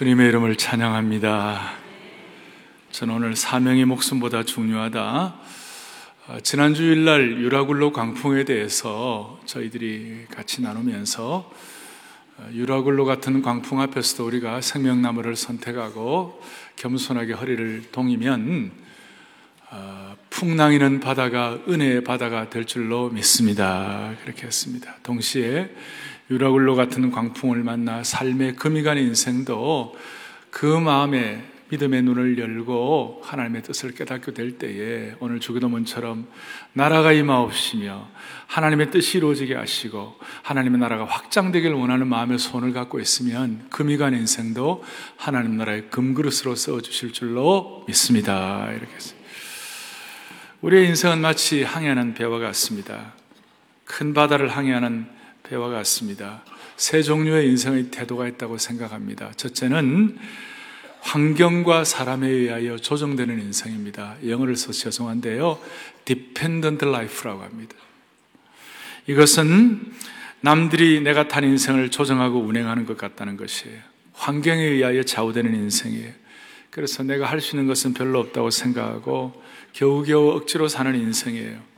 주님의 이름을 찬양합니다. 저는 오늘 사명이 목숨보다 중요하다. 어, 지난 주일날 유라굴로 광풍에 대해서 저희들이 같이 나누면서 어, 유라굴로 같은 광풍 앞에서도 우리가 생명나무를 선택하고 겸손하게 허리를 동이면 어, 풍랑이는 바다가 은혜의 바다가 될 줄로 믿습니다. 그렇게 했습니다. 동시에 유라굴로 같은 광풍을 만나 삶의 금이 가는 인생도 그 마음에 믿음의 눈을 열고 하나님의 뜻을 깨닫게 될 때에 오늘 주기도문처럼 나라가 임하옵시며 하나님의 뜻이 이루어지게 하시고 하나님의 나라가 확장되길 원하는 마음의 손을 갖고 있으면 금이 간 인생도 하나님 나라의 금그릇으로 써주실 줄로 믿습니다. 이렇게. 우리의 인생은 마치 항해하는 배와 같습니다. 큰 바다를 항해하는 배와 같습니다. 세 종류의 인생의 태도가 있다고 생각합니다. 첫째는 환경과 사람에 의하여 조정되는 인생입니다. 영어를 써서 죄송한데요. dependent life라고 합니다. 이것은 남들이 내가 탄 인생을 조정하고 운행하는 것 같다는 것이에요. 환경에 의하여 좌우되는 인생이에요. 그래서 내가 할 수 있는 것은 별로 없다고 생각하고 겨우겨우 억지로 사는 인생이에요.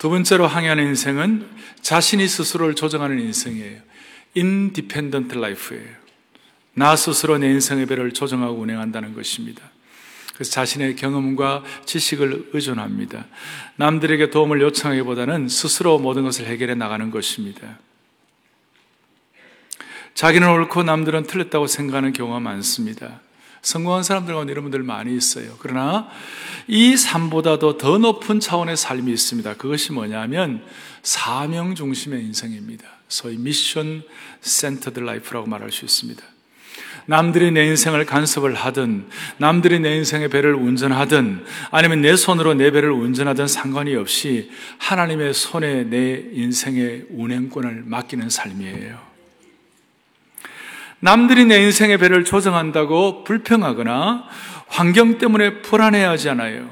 두 번째로 항해하는 인생은 자신이 스스로를 조정하는 인생이에요. independent life예요. 나 스스로 내 인생의 배를 조정하고 운행한다는 것입니다. 그래서 자신의 경험과 지식을 의존합니다. 남들에게 도움을 요청하기보다는 스스로 모든 것을 해결해 나가는 것입니다. 자기는 옳고 남들은 틀렸다고 생각하는 경우가 많습니다. 성공한 사람들 가운데 여러분들 많이 있어요. 그러나 이 삶보다도 더 높은 차원의 삶이 있습니다. 그것이 뭐냐면 사명 중심의 인생입니다. 소위 mission centered life라고 말할 수 있습니다. 남들이 내 인생을 간섭을 하든, 남들이 내 인생의 배를 운전하든, 아니면 내 손으로 내 배를 운전하든 상관이 없이 하나님의 손에 내 인생의 운행권을 맡기는 삶이에요. 남들이 내 인생의 배를 조정한다고 불평하거나 환경 때문에 불안해하지 않아요.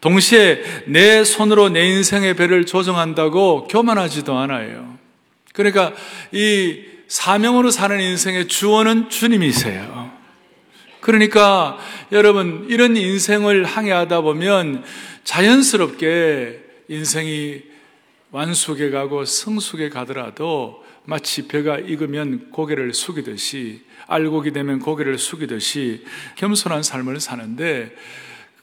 동시에 내 손으로 내 인생의 배를 조정한다고 교만하지도 않아요. 그러니까 이 사명으로 사는 인생의 주원은 주님이세요. 그러니까 여러분 이런 인생을 항해하다 보면 자연스럽게 인생이 완숙에 가고 성숙에 가더라도 마치 배가 익으면 고개를 숙이듯이 알곡이 되면 고개를 숙이듯이 겸손한 삶을 사는데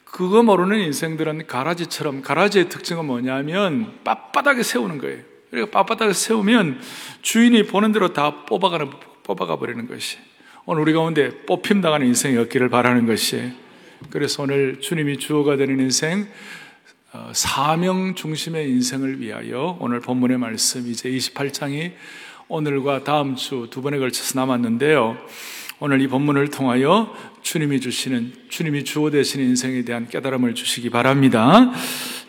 그거 모르는 인생들은 가라지처럼 가라지의 특징은 뭐냐면 빳빳하게 세우는 거예요. 그러니까 빳빳하게 세우면 주인이 보는 대로 다 뽑아가는 뽑아가 버리는 것이 오늘 우리 가운데 뽑힘 당하는 인생이 없기를 바라는 것이 그래서 오늘 주님이 주어가 되는 인생 어, 사명 중심의 인생을 위하여 오늘 본문의 말씀 이제 28장이 오늘과 다음 주 두 번에 걸쳐서 남았는데요. 오늘 이 본문을 통하여 주님이 주시는, 주님이 주어 되신 인생에 대한 깨달음을 주시기 바랍니다.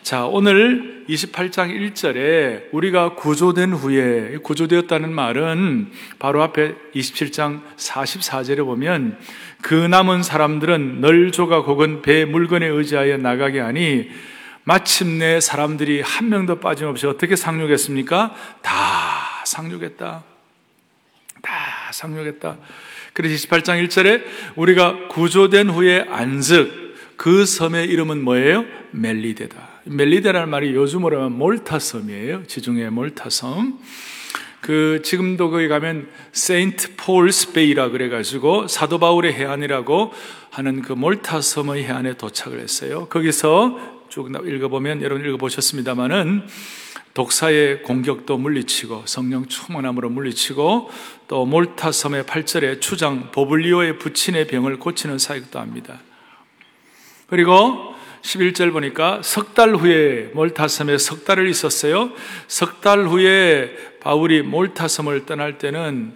자, 오늘 28장 1절에 우리가 구조된 후에, 구조되었다는 말은 바로 앞에 27장 44절에 보면 그 남은 사람들은 널 조각 혹은 배 물건에 의지하여 나가게 하니 마침내 사람들이 한 명도 빠짐없이 어떻게 상륙했습니까? 다 상륙했다. 다 상륙했다. 그래서 28장 1절에 우리가 구조된 후에 안즉 그 섬의 이름은 뭐예요? 멜리데다. 멜리데라는 말이 요즘으로 하면 몰타섬이에요. 지중해 몰타섬. 그 지금도 거기 가면 Saint Paul's Bay라 그래 가지고 사도 바울의 해안이라고 하는 그 몰타 섬의 해안에 도착을 했어요. 거기서 쭉 읽어보면 여러분 읽어보셨습니다만은 독사의 공격도 물리치고 성령 충만함으로 물리치고 또 몰타 섬의 8절에 추장 보블리오의 부친의 병을 고치는 사역도 합니다. 그리고 11절 보니까 석 달 후에 몰타섬에 석 달을 있었어요. 석 달 후에 바울이 몰타섬을 떠날 때는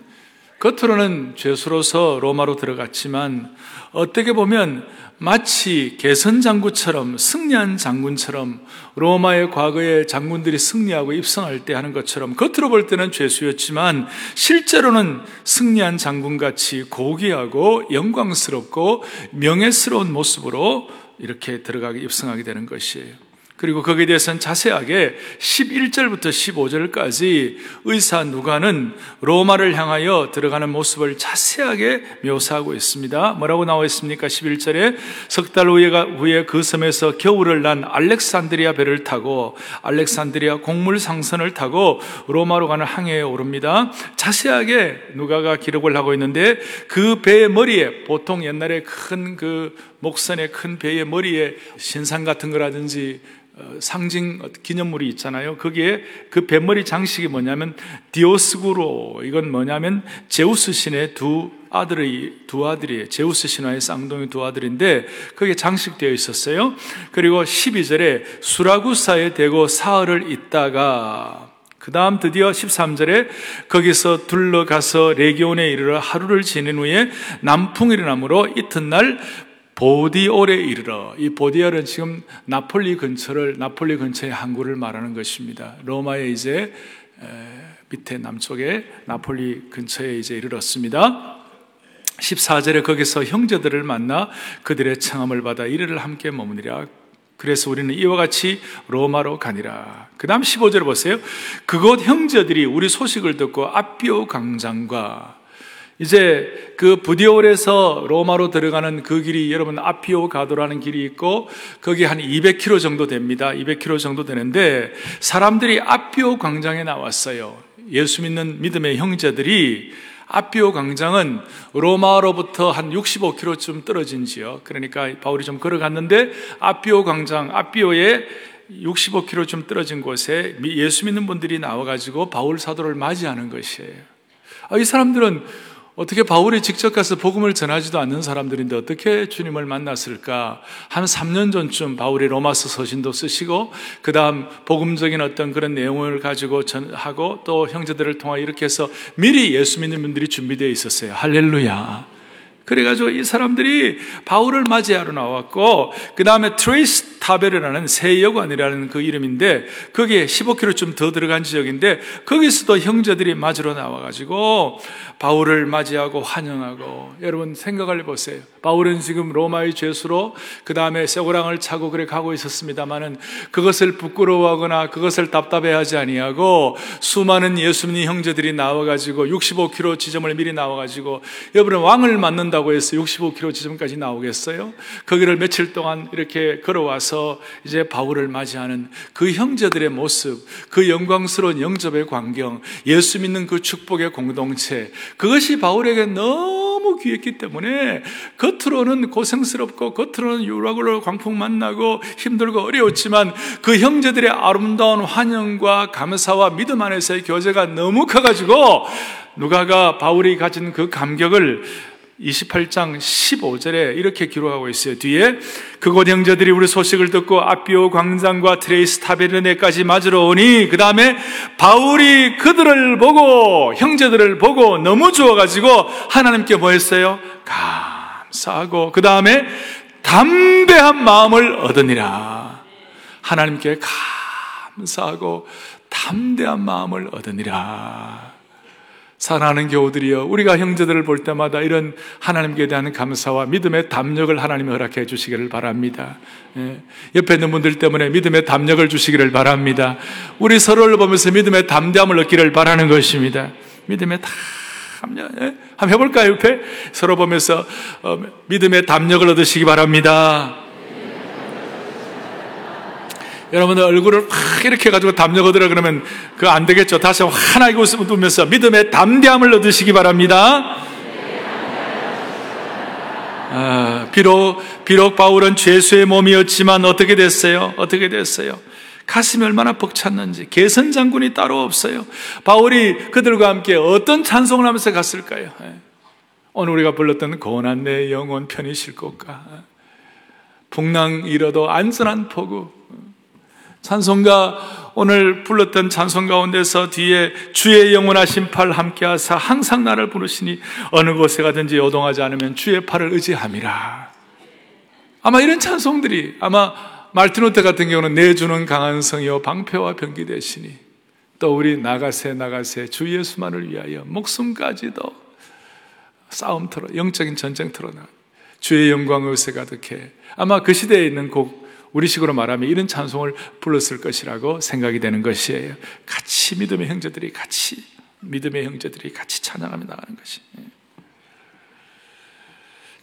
겉으로는 죄수로서 로마로 들어갔지만 어떻게 보면 마치 개선 장군처럼 승리한 장군처럼 로마의 과거의 장군들이 승리하고 입성할 때 하는 것처럼 겉으로 볼 때는 죄수였지만 실제로는 승리한 장군같이 고귀하고 영광스럽고 명예스러운 모습으로 이렇게 들어가게 입성하게 되는 것이에요. 그리고 거기에 대해서는 자세하게 11절부터 15절까지 의사 누가는 로마를 향하여 들어가는 모습을 자세하게 묘사하고 있습니다. 뭐라고 나와 있습니까? 11절에 석 달 후에 그 섬에서 겨울을 난 알렉산드리아 배를 타고 알렉산드리아 곡물 상선을 타고 로마로 가는 항해에 오릅니다. 자세하게 누가가 기록을 하고 있는데 그 배의 머리에 보통 옛날에 큰 그 목선의 큰 배의 머리에 신상 같은 거라든지 어, 상징 기념물이 있잖아요. 거기에 그 뱃머리 장식이 뭐냐면 디오스구로 이건 뭐냐면 제우스 신의 두 아들의 두 아들이 제우스 신화의 쌍둥이 두 아들인데 거기에 장식되어 있었어요. 그리고 12절에 수라구사에 대고 사흘을 있다가 그 다음 드디어 13절에 거기서 둘러가서 레기온에 이르러 하루를 지낸 후에 남풍이 일어나므로 이튿날 보디올에 이르러 이 보디올은 지금 나폴리 근처를 나폴리 근처의 항구를 말하는 것입니다. 로마의 이제 밑에 남쪽에 나폴리 근처에 이제 이르렀습니다. 14절에 거기서 형제들을 만나 그들의 청함을 받아 이르를 함께 머무니라. 그래서 우리는 이와 같이 로마로 가니라. 그 다음 15절 보세요. 그곳 형제들이 우리 소식을 듣고 아비오 광장과 이제 그 부디올에서 로마로 들어가는 그 길이 여러분 아피오 가도라는 길이 있고 거기 한 200km 정도 됩니다. 200km 정도 되는데 사람들이 아피오 광장에 나왔어요. 예수 믿는 믿음의 형제들이 아피오 광장은 로마로부터 한 65km쯤 떨어진 지역. 그러니까 바울이 좀 걸어갔는데 아피오 광장, 아피오에 65km쯤 떨어진 곳에 예수 믿는 분들이 나와가지고 바울 사도를 맞이하는 것이에요. 아, 이 사람들은 어떻게 바울이 직접 가서 복음을 전하지도 않는 사람들인데 어떻게 주님을 만났을까? 한 3년 전쯤 바울이 로마서 서신도 쓰시고 그 다음 복음적인 어떤 그런 내용을 가지고 전하고 또 형제들을 통하 이렇게 해서 미리 예수 믿는 분들이 준비되어 있었어요. 할렐루야. 그래가지고 이 사람들이 바울을 맞이하러 나왔고, 그 다음에 트레이스 타베르라는 세여관이라는 그 이름인데, 거기에 15km쯤 더 들어간 지역인데, 거기서도 형제들이 맞으러 나와가지고, 바울을 맞이하고 환영하고, 여러분 생각을 해보세요. 바울은 지금 로마의 죄수로, 그 다음에 쇠고랑을 차고 그래 가고 있었습니다만은, 그것을 부끄러워하거나 그것을 답답해하지 아니하고, 수많은 예수님 형제들이 나와가지고, 65km 지점을 미리 나와가지고, 여러분 왕을 만난다 간다고 해서 65km 지점까지 나오겠어요? 거기를 며칠 동안 이렇게 걸어와서 이제 바울을 맞이하는 그 형제들의 모습, 그 영광스러운 영접의 광경, 예수 믿는 그 축복의 공동체, 그것이 바울에게 너무 귀했기 때문에 겉으로는 고생스럽고 겉으로는 유라굴로 광풍 만나고 힘들고 어려웠지만 그 형제들의 아름다운 환영과 감사와 믿음 안에서의 교제가 너무 커가지고 누가가 바울이 가진 그 감격을 28장 15절에 이렇게 기록하고 있어요. 뒤에 그곳 형제들이 우리 소식을 듣고 아비오 광장과 트레이스 타베르네까지 맞으러 오니 그 다음에 바울이 그들을 보고 형제들을 보고 너무 좋아가지고 하나님께 뭐 했어요? 감사하고 그 다음에 담대한 마음을 얻으니라. 하나님께 감사하고 담대한 마음을 얻으니라. 사랑하는 교우들이여, 우리가 형제들을 볼 때마다 이런 하나님께 대한 감사와 믿음의 담력을 하나님이 허락해 주시기를 바랍니다. 예. 옆에 있는 분들 때문에 믿음의 담력을 주시기를 바랍니다. 우리 서로를 보면서 믿음의 담대함을 얻기를 바라는 것입니다. 믿음의 담력, 예? 한번 해볼까요, 옆에? 서로 보면서 어, 믿음의 담력을 얻으시기 바랍니다. 여러분들 얼굴을 확 이렇게 해가지고 담력 얻으라 그러면 그거 안 되겠죠. 다시 환하게 웃으면서 믿음의 담대함을 얻으시기 바랍니다. 아, 비록, 비록 바울은 죄수의 몸이었지만 어떻게 됐어요? 어떻게 됐어요? 가슴이 얼마나 벅찼는지 개선 장군이 따로 없어요. 바울이 그들과 함께 어떤 찬송을 하면서 갔을까요? 예. 오늘 우리가 불렀던 고난 내 영혼 편히 쉴 곳가 풍랑 잃어도 안전한 포구 찬송가 오늘 불렀던 찬송 가운데서 뒤에 주의 영원하신 팔 함께하사 항상 나를 부르시니 어느 곳에 가든지 요동하지 않으면 주의 팔을 의지함이라. 아마 이런 찬송들이 아마 말티노테 같은 경우는 내주는 강한 성이요 방패와 병기 되시니 또 우리 나가세 나가세 주 예수만을 위하여 목숨까지도 싸움터로 영적인 전쟁터로 나 주의 영광 의세 가득해 아마 그 시대에 있는 곡 우리식으로 말하면 이런 찬송을 불렀을 것이라고 생각이 되는 것이에요. 같이 믿음의 형제들이 같이 믿음의 형제들이 같이 찬양하며 나가는 것이.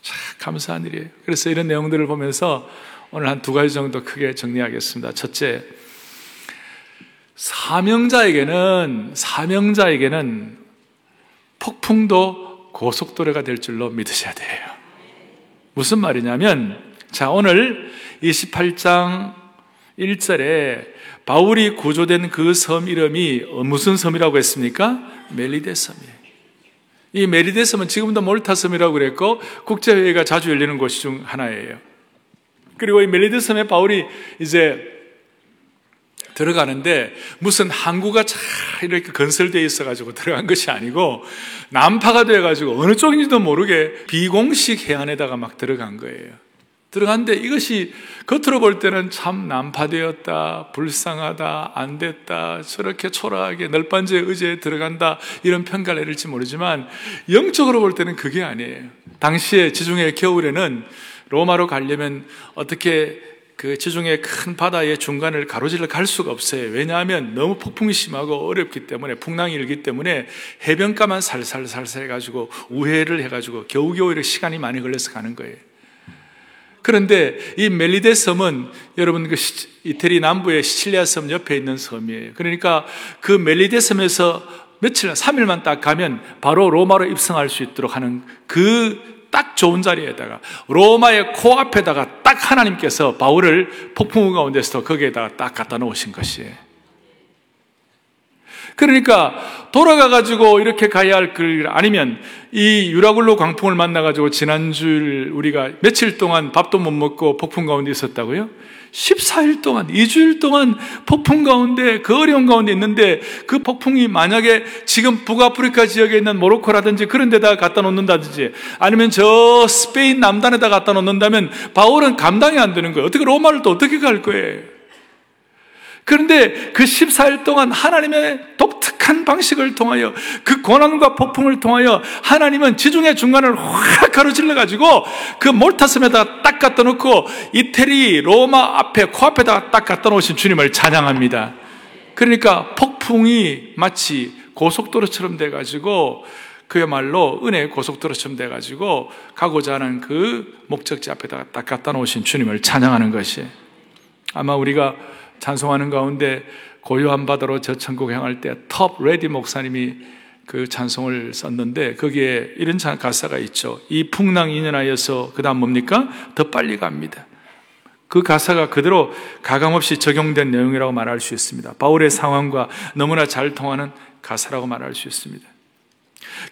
참 감사한 일이에요. 그래서 이런 내용들을 보면서 오늘 한 두 가지 정도 크게 정리하겠습니다. 첫째, 사명자에게는 사명자에게는 폭풍도 고속도로가 될 줄로 믿으셔야 돼요. 무슨 말이냐면 자, 오늘 28장 1절에 바울이 구조된 그 섬 이름이 무슨 섬이라고 했습니까? 멜리데 섬이에요. 이 멜리데 섬은 지금도 몰타 섬이라고 그랬고 국제회의가 자주 열리는 곳 중 하나예요. 그리고 이 멜리데 섬에 바울이 이제 들어가는데 무슨 항구가 잘 이렇게 건설되어 있어가지고 들어간 것이 아니고 난파가 되어가지고 어느 쪽인지도 모르게 비공식 해안에다가 막 들어간 거예요. 들어갔는데 이것이 겉으로 볼 때는 참 난파되었다, 불쌍하다, 안 됐다, 저렇게 초라하게 널빤지에 의지에 들어간다, 이런 평가를 내릴지 모르지만 영적으로 볼 때는 그게 아니에요. 당시에 지중해 겨울에는 로마로 가려면 어떻게 그 지중해 큰 바다의 중간을 가로질러 갈 수가 없어요. 왜냐하면 너무 폭풍이 심하고 어렵기 때문에 풍랑이 일기 때문에 해변가만 살살살살 해가지고 우회를 해가지고 겨우겨우 이렇게 시간이 많이 걸려서 가는 거예요. 그런데 이 멜리데 섬은 여러분 그 이태리 남부의 시칠리아 섬 옆에 있는 섬이에요. 그러니까 그 멜리데 섬에서 며칠, 3일만 딱 가면 바로 로마로 입성할 수 있도록 하는 그 딱 좋은 자리에다가 로마의 코앞에다가 딱 하나님께서 바울을 폭풍우 가운데서 거기에다가 딱 갖다 놓으신 것이에요. 그러니까 돌아가 가지고 이렇게 가야 할 길 아니면 이 유라굴로 광풍을 만나 가지고 지난주 우리가 며칠 동안 밥도 못 먹고 폭풍 가운데 있었다고요? 14일 동안, 2주일 동안 폭풍 가운데, 그 어려운 가운데 있는데 그 폭풍이 만약에 지금 북아프리카 지역에 있는 모로코라든지 그런 데다가 갖다 놓는다든지 아니면 저 스페인 남단에다 갖다 놓는다면 바울은 감당이 안 되는 거예요. 어떻게 로마를 또 어떻게 갈 거예요? 그런데 그 14일 동안 하나님의 독특한 방식을 통하여 그 고난과 폭풍을 통하여 하나님은 지중해 중간을 확 가로질러 가지고 그 몰타섬에다 딱 갖다 놓고 이태리 로마 앞에 코앞에다 딱 갖다 놓으신 주님을 찬양합니다. 그러니까 폭풍이 마치 고속도로처럼 돼 가지고 그야말로 은혜의 고속도로처럼 돼 가지고 가고자 하는 그 목적지 앞에다가 딱 갖다 놓으신 주님을 찬양하는 것이 아마 우리가 찬송하는 가운데 고요한 바다로 저 천국 향할 때 토플레디 목사님이 그 찬송을 썼는데 거기에 이런 가사가 있죠. 이 풍랑 인연하여서 그 다음 뭡니까? 더 빨리 갑니다. 그 가사가 그대로 가감없이 적용된 내용이라고 말할 수 있습니다. 바울의 상황과 너무나 잘 통하는 가사라고 말할 수 있습니다.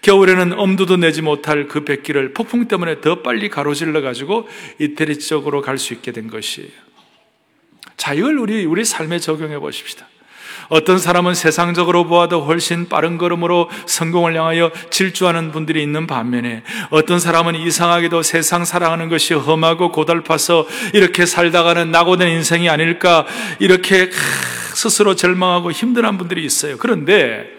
겨울에는 엄두도 내지 못할 그 백기를 폭풍 때문에 더 빨리 가로질러 가지고 이태리 쪽으로 갈 수 있게 된 것이에요. 자, 이걸 우리, 우리 삶에 적용해 보십시다. 어떤 사람은 세상적으로 보아도 훨씬 빠른 걸음으로 성공을 향하여 질주하는 분들이 있는 반면에 어떤 사람은 이상하게도 세상 사랑하는 것이 험하고 고달파서 이렇게 살다가는 낙오된 인생이 아닐까 이렇게 스스로 절망하고 힘들한 분들이 있어요. 그런데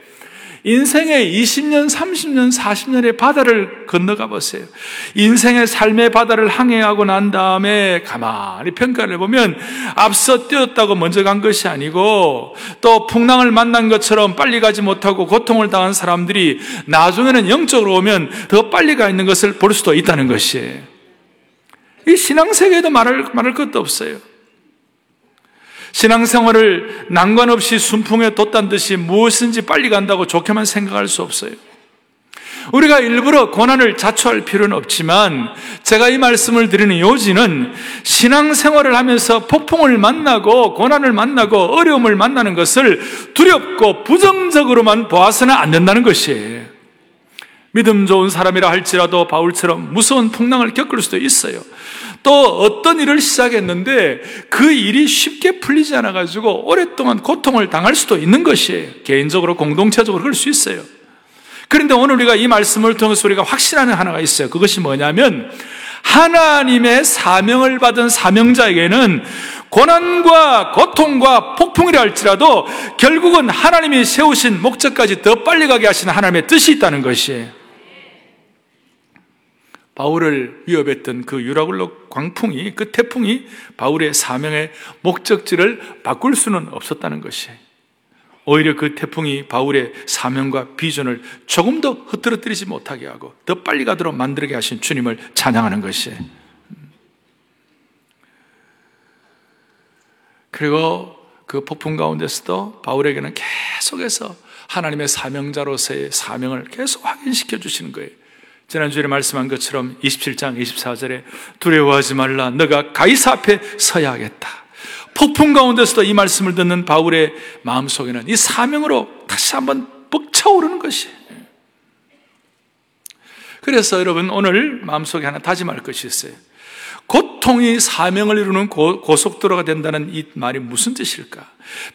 인생의 20년, 30년, 40년의 바다를 건너가 보세요. 인생의 삶의 바다를 항해하고 난 다음에 가만히 평가를 해보면 앞서 뛰었다고 먼저 간 것이 아니고 또 풍랑을 만난 것처럼 빨리 가지 못하고 고통을 당한 사람들이 나중에는 영적으로 오면 더 빨리 가 있는 것을 볼 수도 있다는 것이에요. 이 신앙세계에도 말할, 말할 것도 없어요. 신앙생활을 난관 없이 순풍에 뒀단 듯이 무엇인지 빨리 간다고 좋게만 생각할 수 없어요. 우리가 일부러 고난을 자초할 필요는 없지만 제가 이 말씀을 드리는 요지는 신앙생활을 하면서 폭풍을 만나고 고난을 만나고 어려움을 만나는 것을 두렵고 부정적으로만 보아서는 안 된다는 것이에요. 믿음 좋은 사람이라 할지라도 바울처럼 무서운 풍랑을 겪을 수도 있어요. 또 어떤 일을 시작했는데 그 일이 쉽게 풀리지 않아가지고 오랫동안 고통을 당할 수도 있는 것이에요. 개인적으로, 공동체적으로 그럴 수 있어요. 그런데 오늘 우리가 이 말씀을 통해서 우리가 확신하는 하나가 있어요. 그것이 뭐냐면 하나님의 사명을 받은 사명자에게는 고난과 고통과 폭풍이라 할지라도 결국은 하나님이 세우신 목적까지 더 빨리 가게 하시는 하나님의 뜻이 있다는 것이에요. 바울을 위협했던 그 유라굴로 광풍이, 그 태풍이 바울의 사명의 목적지를 바꿀 수는 없었다는 것이. 오히려 그 태풍이 바울의 사명과 비전을 조금 더 흐트러뜨리지 못하게 하고 더 빨리 가도록 만들게 하신 주님을 찬양하는 것이. 그리고 그 폭풍 가운데서도 바울에게는 계속해서 하나님의 사명자로서의 사명을 계속 확인시켜 주시는 거예요. 지난주에 말씀한 것처럼 27장 24절에 두려워하지 말라. 너가 가이사 앞에 서야 하겠다. 폭풍 가운데서도 이 말씀을 듣는 바울의 마음속에는 이 사명으로 다시 한번 벅차오르는 것이. 그래서 여러분 오늘 마음속에 하나 다짐할 것이 있어요. 고통이 사명을 이루는 고, 속도로가 된다는 이 말이 무슨 뜻일까?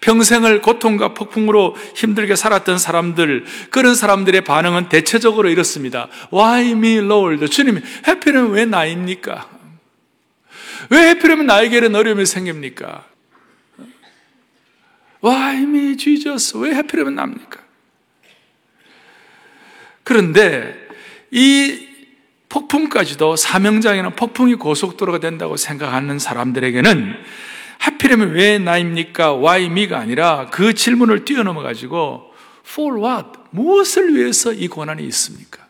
평생을 고통과 폭풍으로 힘들게 살았던 사람들, 그런 사람들의 반응은 대체적으로 이렇습니다. Why me, Lord? 주님, 해피는 왜 나입니까? 왜 해피라면 나에게는 어려움이 생깁니까? Why me, Jesus? 왜 해피라면 납니까? 그런데 이 폭풍까지도 사명장에는 폭풍이 고속도로가 된다고 생각하는 사람들에게는 하필이면 왜 나입니까? why me가 아니라 그 질문을 뛰어넘어 가지고 for what? 무엇을 위해서 이 고난이 있습니까?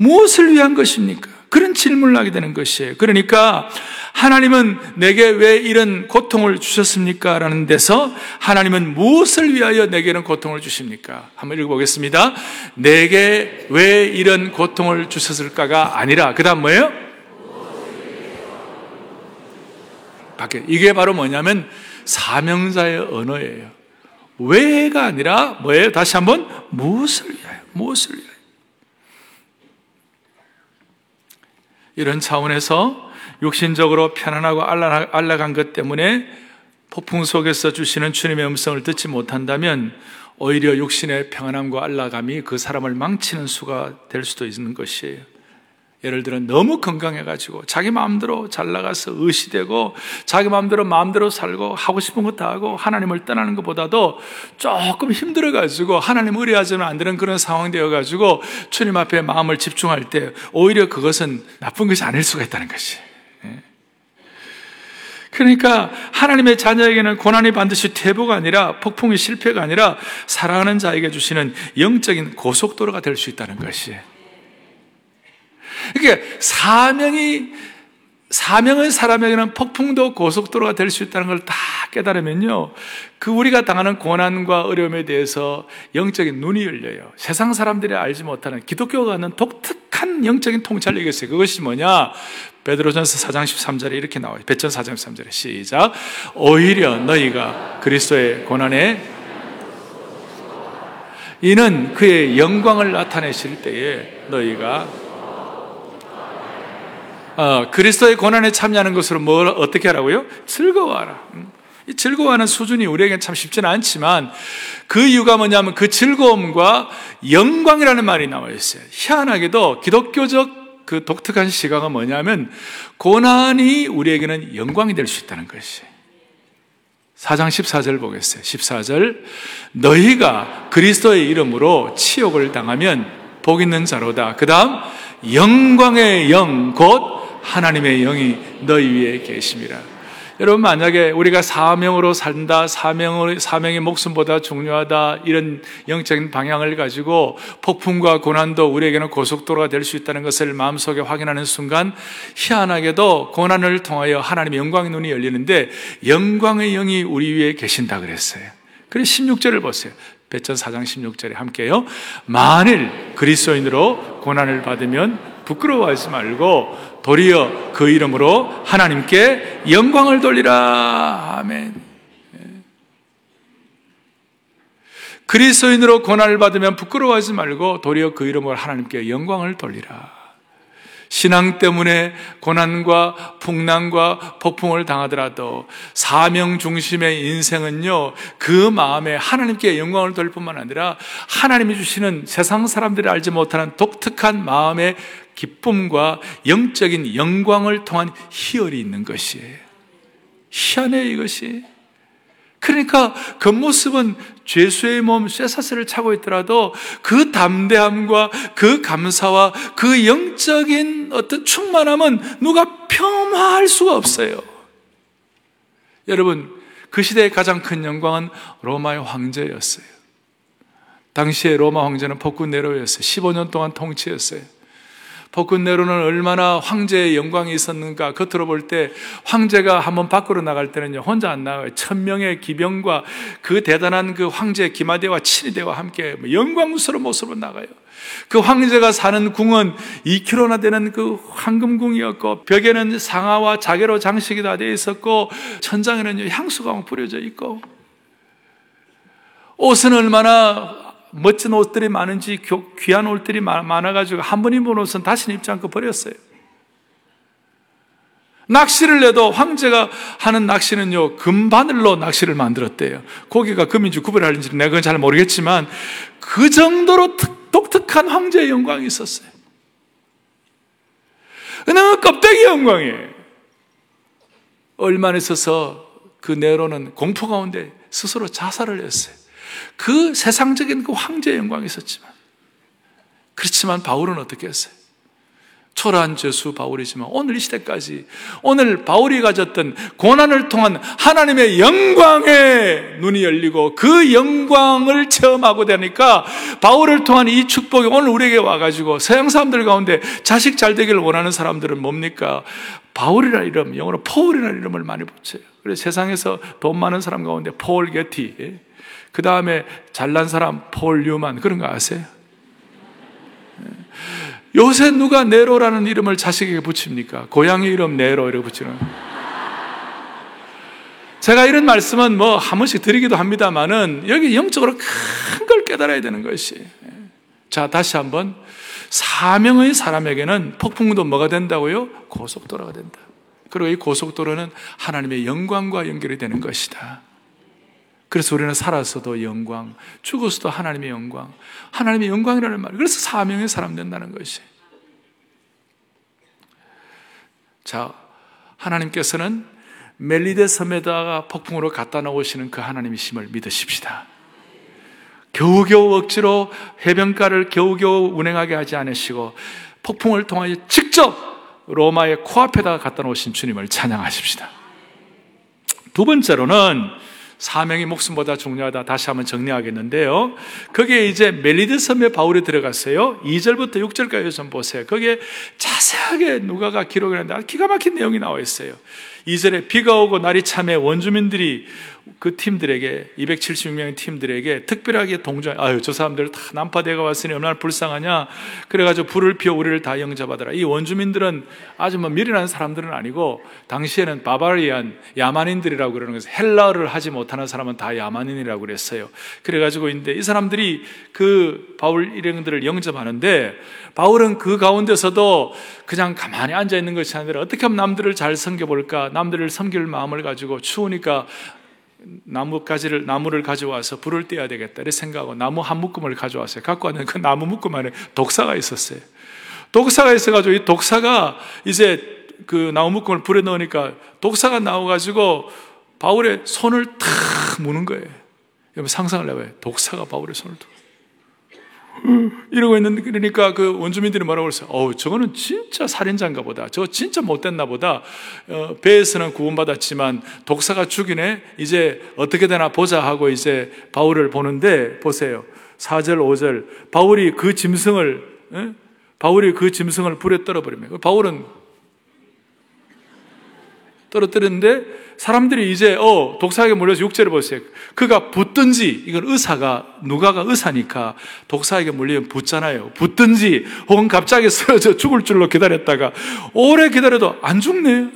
무엇을 위한 것입니까? 그런 질문을 하게 되는 것이에요. 그러니까 하나님은 내게 왜 이런 고통을 주셨습니까? 라는 데서 하나님은 무엇을 위하여 내게는 고통을 주십니까? 한번 읽어보겠습니다. 내게 왜 이런 고통을 주셨을까가 아니라, 그 다음 뭐예요? 밖에. 이게 바로 뭐냐면 사명자의 언어예요. 왜가 아니라 뭐예요? 다시 한번 무엇을 위하여? 무엇을 위하여? 이런 차원에서 육신적으로 편안하고 안락한 것 때문에 폭풍 속에서 주시는 주님의 음성을 듣지 못한다면 오히려 육신의 평안함과 안락함이 그 사람을 망치는 수가 될 수도 있는 것이에요. 예를 들어 너무 건강해가지고 자기 마음대로 잘 나가서 의시되고 자기 마음대로 마음대로 살고 하고 싶은 것 다 하고 하나님을 떠나는 것보다도 조금 힘들어가지고 하나님 의뢰하지는 안 되는 그런 상황 되어가지고 주님 앞에 마음을 집중할 때 오히려 그것은 나쁜 것이 아닐 수가 있다는 것이. 그러니까 하나님의 자녀에게는 고난이 반드시 퇴보가 아니라 폭풍이 실패가 아니라 사랑하는 자에게 주시는 영적인 고속도로가 될 수 있다는 것이에요. 그러니까 사명이 사명의 사람에게는 폭풍도 고속도로가 될 수 있다는 걸 다 깨달으면요. 그 우리가 당하는 고난과 어려움에 대해서 영적인 눈이 열려요. 세상 사람들이 알지 못하는 기독교가 갖는 독특한 영적인 통찰력이 있어요. 그것이 뭐냐? 베드로전서 4장 13절에 이렇게 나와요. 베전 4장 13절에 시작. 오히려 너희가 그리스도의 고난에 이는 그의 영광을 나타내실 때에 너희가 어, 그리스도의 고난에 참여하는 것으로 뭘 어떻게 하라고요? 즐거워하라. 음. 이 즐거워하는 수준이 우리에게 참 쉽지는 않지만 그 이유가 뭐냐면 그 즐거움과 영광이라는 말이 나와 있어요. 희한하게도 기독교적 그 독특한 시각은 뭐냐면 고난이 우리에게는 영광이 될 수 있다는 것이. 4장 14절 보겠어요. 14절. 너희가 그리스도의 이름으로 치욕을 당하면 복 있는 자로다. 그 다음, 영광의 영, 곧 하나님의 영이 너희 위에 계심이라. 여러분 만약에 우리가 사명으로 산다, 사명을 사명이 목숨보다 중요하다 이런 영적인 방향을 가지고 폭풍과 고난도 우리에게는 고속도로가 될 수 있다는 것을 마음속에 확인하는 순간 희한하게도 고난을 통하여 하나님의 영광의 눈이 열리는데 영광의 영이 우리 위에 계신다 그랬어요. 그래 16절을 보세요. 배천 4장 16절에 함께요. 만일 그리스도인으로 고난을 받으면 부끄러워하지 말고 도리어 그 이름으로 하나님께 영광을 돌리라. 아멘. 예. 그리스도인으로 고난을 받으면 부끄러워하지 말고 도리어 그 이름으로 하나님께 영광을 돌리라. 신앙 때문에 고난과 풍랑과 폭풍을 당하더라도 사명 중심의 인생은요, 그 마음에 하나님께 영광을 돌릴 뿐만 아니라 하나님이 주시는 세상 사람들이 알지 못하는 독특한 마음의 기쁨과 영적인 영광을 통한 희열이 있는 것이에요. 희한해 이것이. 그러니까 겉모습은 죄수의 몸 쇠사슬을 차고 있더라도 그 담대함과 그 감사와 그 영적인 어떤 충만함은 누가 폄하할 수가 없어요. 여러분, 그 시대의 가장 큰 영광은 로마의 황제였어요. 당시에 로마 황제는 폭군 네로였어요. 15년 동안 통치했어요. 폭군 네로는 얼마나 황제의 영광이 있었는가. 겉으로 볼 때 황제가 한번 밖으로 나갈 때는요 혼자 안 나가요. 천명의 기병과 그 대단한 그 황제 기마대와 친위대와 함께 영광스러운 모습으로 나가요. 그 황제가 사는 궁은 2km나 되는 그 황금궁이었고 벽에는 상아와 자개로 장식이 다 되어 있었고 천장에는 향수가 뿌려져 있고 옷은 얼마나 멋진 옷들이 많은지 귀한 옷들이 많아가지고 한 번 입은 옷은 다시는 입지 않고 버렸어요. 낚시를 내도 황제가 하는 낚시는요, 금바늘로 낚시를 만들었대요. 고기가 금인지 구별하는지 내가 그건 잘 모르겠지만, 그 정도로 독특한 황제의 영광이 있었어요. 그냥 껍데기 영광이에요. 얼마 있어서 그 네로는 공포 가운데 스스로 자살을 했어요. 그 세상적인 그 황제의 영광이 있었지만 그렇지만 바울은 어떻게 했어요? 초라한 죄수 바울이지만 오늘 이 시대까지 오늘 바울이 가졌던 고난을 통한 하나님의 영광에 눈이 열리고 그 영광을 체험하고 되니까 바울을 통한 이 축복이 오늘 우리에게 와가지고 서양 사람들 가운데 자식 잘 되기를 원하는 사람들은 뭡니까? 바울이라 이름, 영어로 폴이라는 이름을 많이 붙여요. 그래서 세상에서 돈 많은 사람 가운데 폴 게티, 예? 그 다음에 잘난 사람 폴 뉴만 그런 거 아세요? 요새 누가 네로라는 이름을 자식에게 붙입니까? 고양이 이름 네로 이렇게 붙이는. 제가 이런 말씀은 뭐 한 번씩 드리기도 합니다만은 여기 영적으로 큰 걸 깨달아야 되는 것이. 자, 다시 한번. 사명의 사람에게는 폭풍도 뭐가 된다고요? 고속도로가 된다. 그리고 이 고속도로는 하나님의 영광과 연결이 되는 것이다. 그래서 우리는 살아서도 영광, 죽어서도 하나님의 영광, 하나님의 영광이라는 말. 그래서 사명의 사람 된다는 것이. 자, 하나님께서는 멜리데 섬에다가 폭풍으로 갖다 놓으시는 그 하나님이심을 믿으십시다. 겨우겨우 억지로 해변가를 겨우겨우 운행하게 하지 않으시고 폭풍을 통하여 직접 로마의 코앞에다가 갖다 놓으신 주님을 찬양하십시다. 두 번째로는 사명이 목숨보다 중요하다. 다시 한번 정리하겠는데요. 거기에 이제 멜리드 섬에 바울이 들어갔어요. 2절부터 6절까지 좀 보세요. 거기에 자세하게 누가가 기록을 했는데 기가 막힌 내용이 나와 있어요. 2절에 비가 오고 날이 참해 원주민들이 그 팀들에게 276명의 팀들에게 특별하게 동조 아유 저 사람들 다 난파대가 왔으니 얼마나 불쌍하냐? 그래가지고 불을 피워 우리를 다 영접하더라. 이 원주민들은 아주 뭐 미련한 사람들은 아니고 당시에는 바바리안 야만인들이라고 그러는 것을 헬라어를 하지 못하는 사람은 다 야만인이라고 그랬어요. 그래가지고 인데 이 사람들이 그 바울 일행들을 영접하는데 바울은 그 가운데서도 그냥 가만히 앉아 있는 것이 아니라 어떻게 하면 남들을 잘 섬겨볼까 남들을 섬길 마음을 가지고 추우니까 나무가지를 나무를 가져와서 불을 떼야 되겠다 이렇게 생각하고 나무 한 묶음을 가져왔어요. 갖고 왔는 그 나무 묶음 안에 독사가 있었어요. 독사가 있어가지고 이 독사가 이제 그 나무 묶음을 불에 넣으니까 독사가 나와가지고 바울의 손을 탁 무는 거예요. 여러분 상상을 해봐요. 독사가 바울의 손을 탁. 이러고 있는 그러니까 그 원주민들이 뭐라고 그랬어요? 어우 저거는 진짜 살인자인가 보다. 저거 진짜 못됐나 보다. 어, 배에서는 구원받았지만 독사가 죽이네. 이제 어떻게 되나 보자 하고 이제 바울을 보는데 보세요. 4절 5절 바울이 그 짐승을 에? 바울이 그 짐승을 불에 떨어버리면 바울은 떨어뜨렸는데 사람들이 이제 어 독사에게 몰려서 육체를 보세요. 그가 붙든지 이건 의사가 누가가 의사니까 독사에게 몰리면 붙잖아요. 붙든지 혹은 갑자기 쓰러져 죽을 줄로 기다렸다가 오래 기다려도 안 죽네.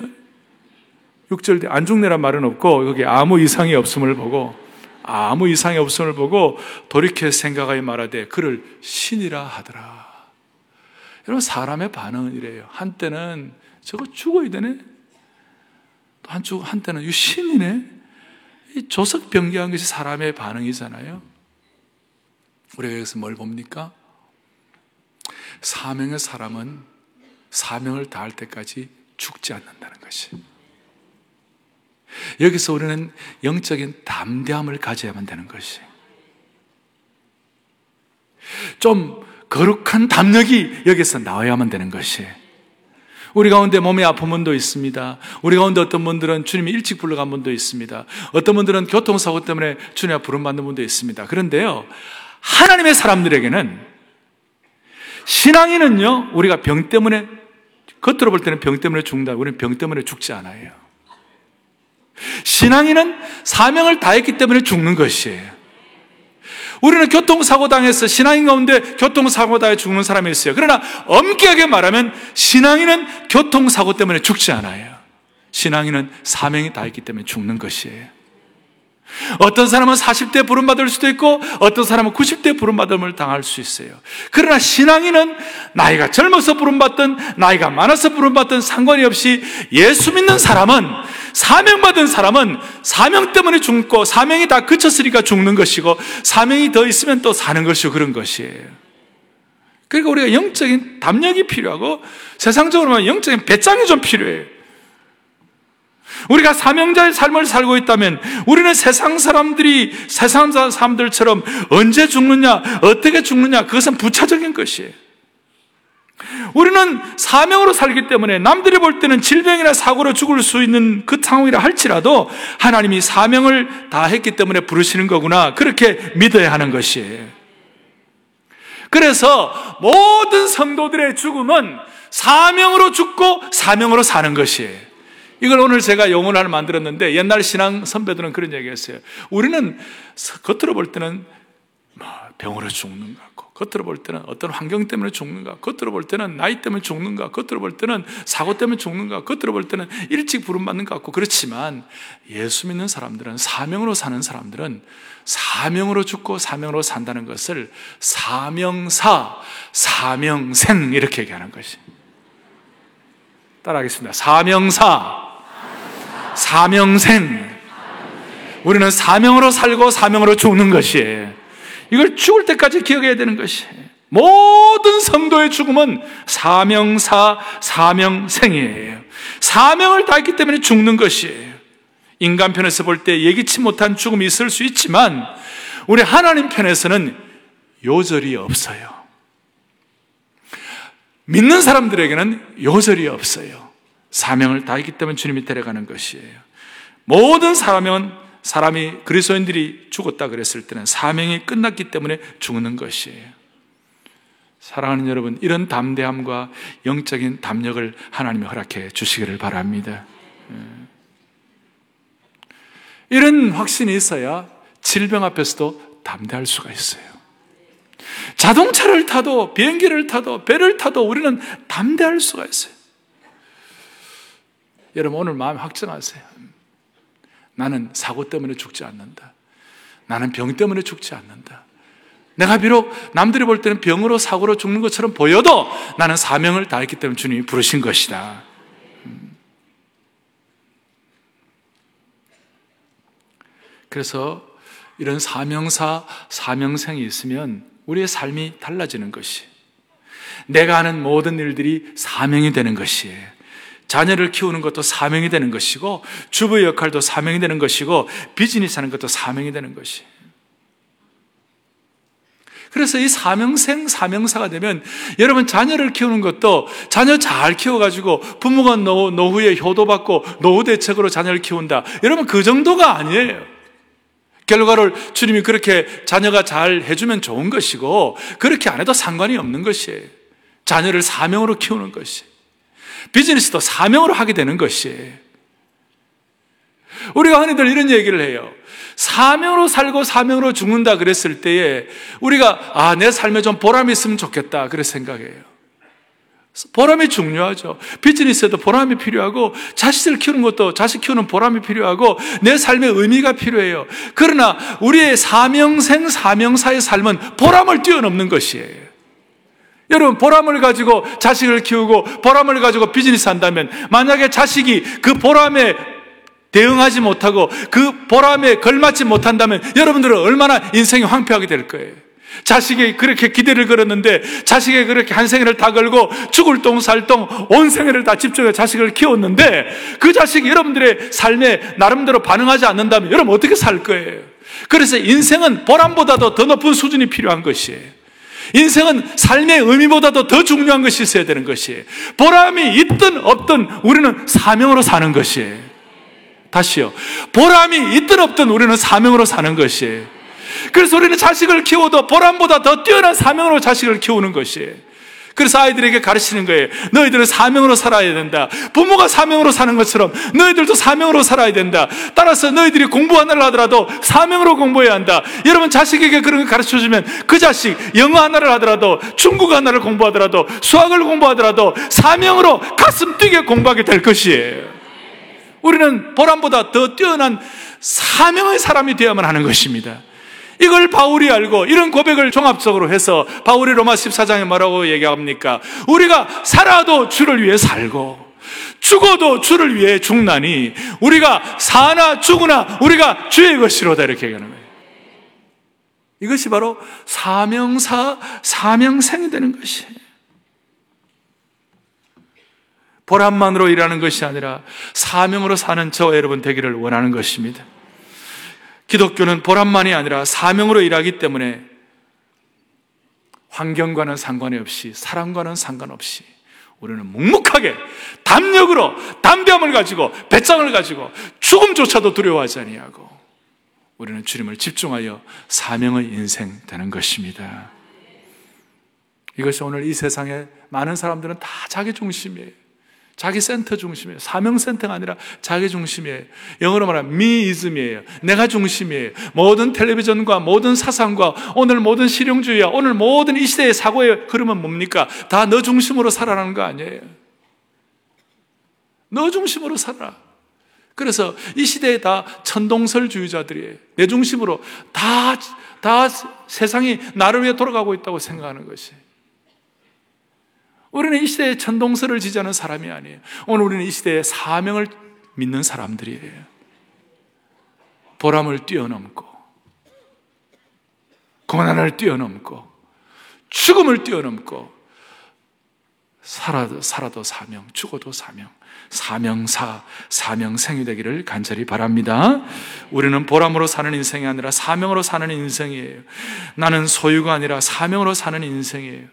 6절 뒤안 죽네란 말은 없고 여기 아무 이상이 없음을 보고 아무 이상이 없음을 보고 돌이켜 생각하여 말하되 그를 신이라 하더라. 여러분 사람의 반응은 이래요. 한때는 저거 죽어야 되네. 한쪽 한때는 이 신이네. 이 조석 변경한 것이 사람의 반응이잖아요. 우리가 여기서 뭘 봅니까? 사명의 사람은 사명을 다할 때까지 죽지 않는다는 것이. 여기서 우리는 영적인 담대함을 가져야만 되는 것이. 좀 거룩한 담력이 여기서 나와야만 되는 것이에요. 우리 가운데 몸에 아픈 분도 있습니다. 우리 가운데 어떤 분들은 주님이 일찍 불러간 분도 있습니다. 어떤 분들은 교통사고 때문에 주님 앞 부름받는 분도 있습니다. 그런데요, 하나님의 사람들에게는 신앙인은요, 우리가 병 때문에, 겉으로 볼 때는 병 때문에 죽는다. 우리는 병 때문에 죽지 않아요. 신앙인은 사명을 다했기 때문에 죽는 것이에요. 우리는 교통사고 당해서 신앙인 가운데 교통사고 당해 죽는 사람이 있어요. 그러나 엄격하게 말하면 신앙인은 교통사고 때문에 죽지 않아요. 신앙인은 사명이 다했기 때문에 죽는 것이에요. 어떤 사람은 40대 부름받을 수도 있고 어떤 사람은 90대 부름받음을 당할 수 있어요. 그러나 신앙인은 나이가 젊어서 부름받든 나이가 많아서 부름받든 상관이 없이 예수 믿는 사람은 사명받은 사람은 사명 때문에 죽고 사명이 다 그쳤으니까 죽는 것이고 사명이 더 있으면 또 사는 것이고 그런 것이에요. 그러니까 우리가 영적인 담력이 필요하고 세상적으로 말 영적인 배짱이 좀 필요해요. 우리가 사명자의 삶을 살고 있다면 우리는 세상 사람들이 세상 사람들처럼 언제 죽느냐, 어떻게 죽느냐, 그것은 부차적인 것이에요. 우리는 사명으로 살기 때문에 남들이 볼 때는 질병이나 사고로 죽을 수 있는 그 상황이라 할지라도 하나님이 사명을 다 했기 때문에 부르시는 거구나. 그렇게 믿어야 하는 것이에요. 그래서 모든 성도들의 죽음은 사명으로 죽고 사명으로 사는 것이에요. 이걸 오늘 제가 영혼을 만들었는데 옛날 신앙 선배들은 그런 얘기 했어요. 우리는 겉으로 볼 때는 뭐 병으로 죽는 것 같고, 겉으로 볼 때는 어떤 환경 때문에 죽는가, 겉으로 볼 때는 나이 때문에 죽는가, 겉으로 볼 때는 사고 때문에 죽는가, 겉으로 볼 때는 일찍 부름받는 것 같고, 그렇지만 예수 믿는 사람들은 사명으로 사는 사람들은 사명으로 죽고 사명으로 산다는 것을 사명사, 사명생 이렇게 얘기하는 것이. 따라하겠습니다. 사명사, 사명생. 우리는 사명으로 살고 사명으로 죽는 것이에요. 이걸 죽을 때까지 기억해야 되는 것이에요. 모든 성도의 죽음은 사명사, 사명생이에요. 사명을 다했기 때문에 죽는 것이에요. 인간 편에서 볼 때 예기치 못한 죽음이 있을 수 있지만, 우리 하나님 편에서는 요절이 없어요. 믿는 사람들에게는 요절이 없어요. 사명을 다했기 때문에 주님이 데려가는 것이에요. 모든 사명은 사람이 그리스도인들이 죽었다 그랬을 때는 사명이 끝났기 때문에 죽는 것이에요. 사랑하는 여러분, 이런 담대함과 영적인 담력을 하나님이 허락해 주시기를 바랍니다. 예. 이런 확신이 있어야 질병 앞에서도 담대할 수가 있어요. 자동차를 타도 비행기를 타도 배를 타도 우리는 담대할 수가 있어요. 여러분 오늘 마음 확정하세요. 나는 사고 때문에 죽지 않는다. 나는 병 때문에 죽지 않는다. 내가 비록 남들이 볼 때는 병으로 사고로 죽는 것처럼 보여도 나는 사명을 다했기 때문에 주님이 부르신 것이다. 음. 그래서 이런 사명사, 사명생이 있으면 우리의 삶이 달라지는 것이 내가 하는 모든 일들이 사명이 되는 것이에요. 자녀를 키우는 것도 사명이 되는 것이고 주부의 역할도 사명이 되는 것이고 비즈니스 하는 것도 사명이 되는 것이. 그래서 이 사명생 사명사가 되면 여러분 자녀를 키우는 것도 자녀 잘 키워가지고 부모가 노, 노후에 효도받고 노후 대책으로 자녀를 키운다. 여러분 그 정도가 아니에요. 결과를 주님이 그렇게 자녀가 잘 해주면 좋은 것이고 그렇게 안 해도 상관이 없는 것이에요. 자녀를 사명으로 키우는 것이. 비즈니스도 사명으로 하게 되는 것이에요. 우리가 흔히들 이런 얘기를 해요. 사명으로 살고 사명으로 죽는다 그랬을 때에 우리가 아, 내 삶에 좀 보람이 있으면 좋겠다. 그래 생각해요. 보람이 중요하죠. 비즈니스에도 보람이 필요하고 자식을 키우는 것도 자식 키우는 보람이 필요하고 내 삶의 의미가 필요해요. 그러나 우리의 사명생 사명사의 삶은 보람을 뛰어넘는 것이에요. 여러분, 보람을 가지고 자식을 키우고 보람을 가지고 비즈니스 한다면 만약에 자식이 그 보람에 대응하지 못하고 그 보람에 걸맞지 못한다면 여러분들은 얼마나 인생이 황폐하게 될 거예요. 자식이 그렇게 기대를 걸었는데 자식이 그렇게 한 생애를 다 걸고 죽을 똥 살 똥 온 생애를 다 집중해 자식을 키웠는데 그 자식이 여러분들의 삶에 나름대로 반응하지 않는다면 여러분 어떻게 살 거예요? 그래서 인생은 보람보다도 더 높은 수준이 필요한 것이에요. 인생은 삶의 의미보다도 더 중요한 것이 있어야 되는 것이에요. 보람이 있든 없든 우리는 사명으로 사는 것이에요. 다시요. 보람이 있든 없든 우리는 사명으로 사는 것이에요. 그래서 우리는 자식을 키워도 보람보다 더 뛰어난 사명으로 자식을 키우는 것이에요. 그래서 아이들에게 가르치는 거예요. 너희들은 사명으로 살아야 된다. 부모가 사명으로 사는 것처럼 너희들도 사명으로 살아야 된다. 따라서 너희들이 공부 하나를 하더라도 사명으로 공부해야 한다. 여러분 자식에게 그런 걸 가르쳐 주면 그 자식 영어 하나를 하더라도 중국어 하나를 공부하더라도 수학을 공부하더라도 사명으로 가슴 뛰게 공부하게 될 것이에요. 우리는 보람보다 더 뛰어난 사명의 사람이 되어야만 하는 것입니다. 이걸 바울이 알고 이런 고백을 종합적으로 해서 바울이 로마 14장에 뭐라고 얘기합니까? 우리가 살아도 주를 위해 살고 죽어도 주를 위해 죽나니 우리가 사나 죽으나 우리가 주의 것이로다 이렇게 얘기하는 거예요. 이것이 바로 사명사 사명생이 되는 것이에요. 보람만으로 일하는 것이 아니라 사명으로 사는 저 여러분 되기를 원하는 것입니다. 기독교는 보람만이 아니라 사명으로 일하기 때문에 환경과는 상관이 없이 사랑과는 상관없이 우리는 묵묵하게 담력으로 담대함을 가지고 배짱을 가지고 죽음조차도 두려워하지 아니하고 우리는 주님을 집중하여 사명의 인생 되는 것입니다. 이것이 오늘 이 세상에 많은 사람들은 다 자기 중심이에요. 자기 센터 중심이에요. 사명 센터가 아니라 자기 중심이에요. 영어로 말하면 미이즘이에요. 내가 중심이에요. 모든 텔레비전과 모든 사상과 오늘 모든 실용주의와 오늘 모든 이 시대의 사고의 흐름은 뭡니까? 다 너 중심으로 살아라는 거 아니에요. 너 중심으로 살아. 그래서 이 시대에 다 천동설주의자들이에요. 내 중심으로 다, 다 세상이 나를 위해 돌아가고 있다고 생각하는 것이. 우리는 이 시대에 천동설을 지지하는 사람이 아니에요. 오늘 우리는 이 시대에 사명을 믿는 사람들이에요. 보람을 뛰어넘고, 고난을 뛰어넘고, 죽음을 뛰어넘고, 살아도, 살아도 사명, 죽어도 사명, 사명사, 사명생이 되기를 간절히 바랍니다. 우리는 보람으로 사는 인생이 아니라 사명으로 사는 인생이에요. 나는 소유가 아니라 사명으로 사는 인생이에요.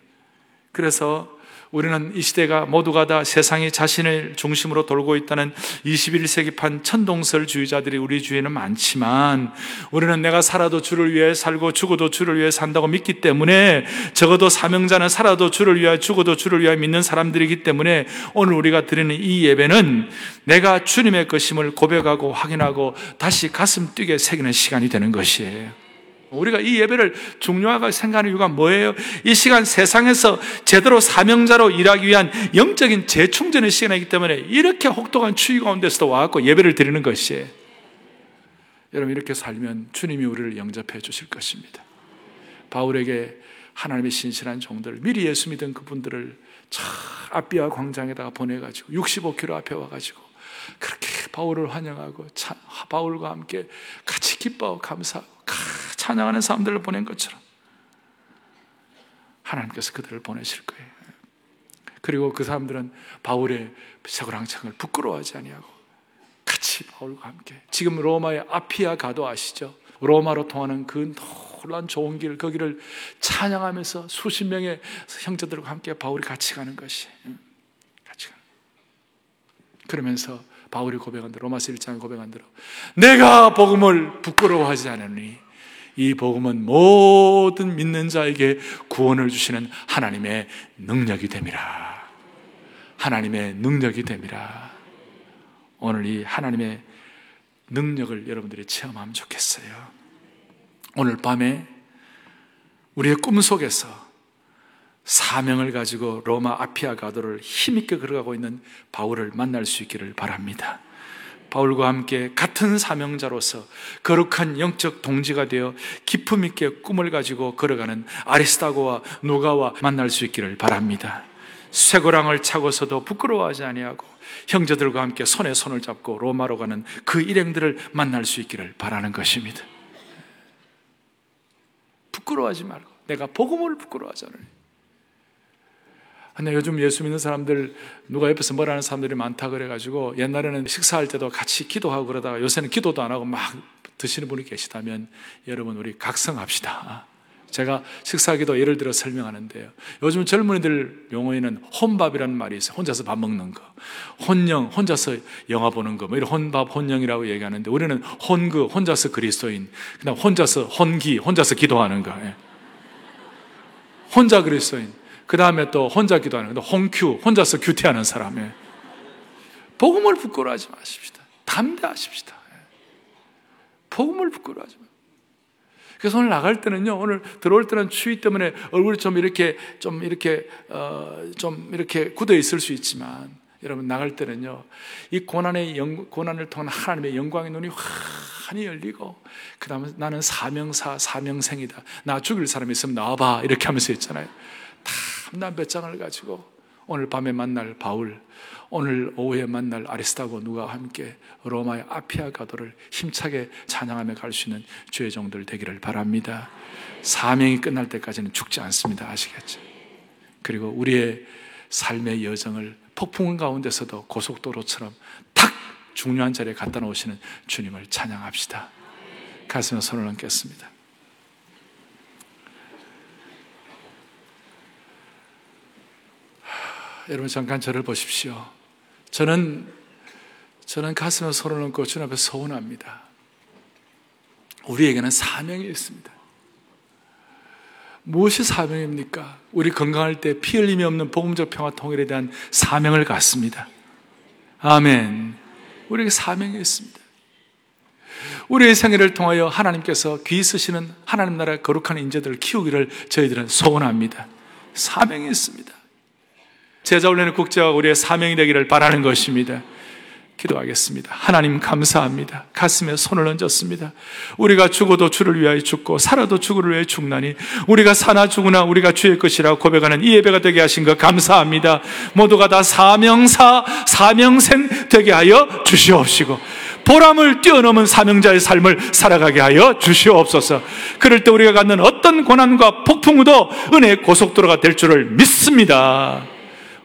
그래서 우리는 이 시대가 모두가 다 세상이 자신을 중심으로 돌고 있다는 21세기판 천동설주의자들이 우리 주위에는 많지만 우리는 내가 살아도 주를 위해 살고 죽어도 주를 위해 산다고 믿기 때문에 적어도 사명자는 살아도 주를 위해 죽어도 주를 위해 믿는 사람들이기 때문에 오늘 우리가 드리는 이 예배는 내가 주님의 것임을 고백하고 확인하고 다시 가슴 뛰게 새기는 시간이 되는 것이에요. 우리가 이 예배를 중요하게 생각하는 이유가 뭐예요? 이 시간 세상에서 제대로 사명자로 일하기 위한 영적인 재충전의 시간이기 때문에 이렇게 혹독한 추위 가운데서도 와갖고 예배를 드리는 것이에요. 여러분, 이렇게 살면 주님이 우리를 영접해 주실 것입니다. 바울에게 하나님의 신실한 종들, 미리 예수 믿은 그분들을 차 아비아 광장에다가 보내가지고 65km 앞에 와가지고 그렇게 바울을 환영하고 차, 바울과 함께 같이 기뻐하고 감사하고 찬양하는 사람들을 보낸 것처럼 하나님께서 그들을 보내실 거예요. 그리고 그 사람들은 바울의 서구랑창을 부끄러워하지 아니하고 같이 바울과 함께 지금 로마의 아피아 가도 아시죠? 로마로 통하는 그 놀란 좋은 길 거기를 찬양하면서 수십 명의 형제들과 함께 바울이 같이 가는 것이 같이 가는 그러면서 바울이 고백한 대로 로마서 1장 고백한 대로 내가 복음을 부끄러워하지 않으니 이 복음은 모든 믿는 자에게 구원을 주시는 하나님의 능력이 됨이라. 하나님의 능력이 됨이라. 오늘 이 하나님의 능력을 여러분들이 체험하면 좋겠어요. 오늘 밤에 우리의 꿈 속에서 사명을 가지고 로마 아피아 가도를 힘있게 걸어가고 있는 바울을 만날 수 있기를 바랍니다. 바울과 함께 같은 사명자로서 거룩한 영적 동지가 되어 기품 있게 꿈을 가지고 걸어가는 아리스타고와 누가와 만날 수 있기를 바랍니다. 쇠고랑을 차고서도 부끄러워하지 아니하고 형제들과 함께 손에 손을 잡고 로마로 가는 그 일행들을 만날 수 있기를 바라는 것입니다. 부끄러워하지 말고 내가 복음을 부끄러워하잖아요. 근데 요즘 예수 믿는 사람들 누가 옆에서 뭐라는 사람들이 많다 그래가지고 옛날에는 식사할 때도 같이 기도하고 그러다가 요새는 기도도 안 하고 막 드시는 분이 계시다면 여러분 우리 각성합시다. 제가 식사기도 예를 들어 설명하는데요. 요즘 젊은이들 용어에는 혼밥이라는 말이 있어요. 혼자서 밥 먹는 거. 혼영, 혼자서 영화 보는 거. 뭐 이런 혼밥, 혼영이라고 얘기하는데 우리는 혼그, 혼자서 그리스도인. 그 다음 혼자서 혼기, 혼자서 기도하는 거. 예. 혼자 그리스도인. 그 다음에 또 혼자 기도하는 거. 홍큐, 혼자서 큐티하는 사람. 예. 복음을 부끄러워하지 마십시다. 담대하십시다. 예. 복음을 부끄러워하지 마십시다. 그래서 오늘 나갈 때는요, 오늘 들어올 때는 추위 때문에 얼굴이 좀 이렇게, 좀 이렇게, 어, 좀 이렇게 굳어 있을 수 있지만, 여러분 나갈 때는요, 이 고난의 영, 고난을 통한 하나님의 영광의 눈이 환히 열리고, 그 다음에 나는 사명사, 사명생이다. 나 죽일 사람이 있으면 나와봐. 이렇게 하면서 있잖아요. 탐난 배짱을 가지고 오늘 밤에 만날 바울, 오늘 오후에 만날 아리스타고 누가 함께 로마의 아피아 가도를 힘차게 찬양하며 갈 수 있는 주의 종들 되기를 바랍니다. 사명이 끝날 때까지는 죽지 않습니다. 아시겠죠? 그리고 우리의 삶의 여정을 폭풍 가운데서도 고속도로처럼 탁 중요한 자리에 갖다 놓으시는 주님을 찬양합시다. 가슴에 손을 얹겠습니다. 여러분 잠깐 저를 보십시오. 저는 저는 가슴에 손을 얹고 주님 앞에 서운합니다. 우리에게는 사명이 있습니다. 무엇이 사명입니까? 우리 건강할 때 피 흘림이 없는 복음적 평화 통일에 대한 사명을 갖습니다. 아멘. 우리에게 사명이 있습니다. 우리의 생애를 통하여 하나님께서 귀 쓰시는 하나님 나라 거룩한 인재들을 키우기를 저희들은 소원합니다. 사명이 있습니다. 제자 훈련의 국제와 우리의 사명이 되기를 바라는 것입니다. 기도하겠습니다. 하나님 감사합니다. 가슴에 손을 얹었습니다. 우리가 죽어도 주를 위하여 죽고 살아도 주를 위하여 죽나니 우리가 사나 죽으나 우리가 주의 것이라 고백하는 이 예배가 되게 하신 것 감사합니다. 모두가 다 사명사 사명생 되게 하여 주시옵시고 보람을 뛰어넘은 사명자의 삶을 살아가게 하여 주시옵소서. 그럴 때 우리가 갖는 어떤 고난과 폭풍우도 은혜의 고속도로가 될 줄을 믿습니다.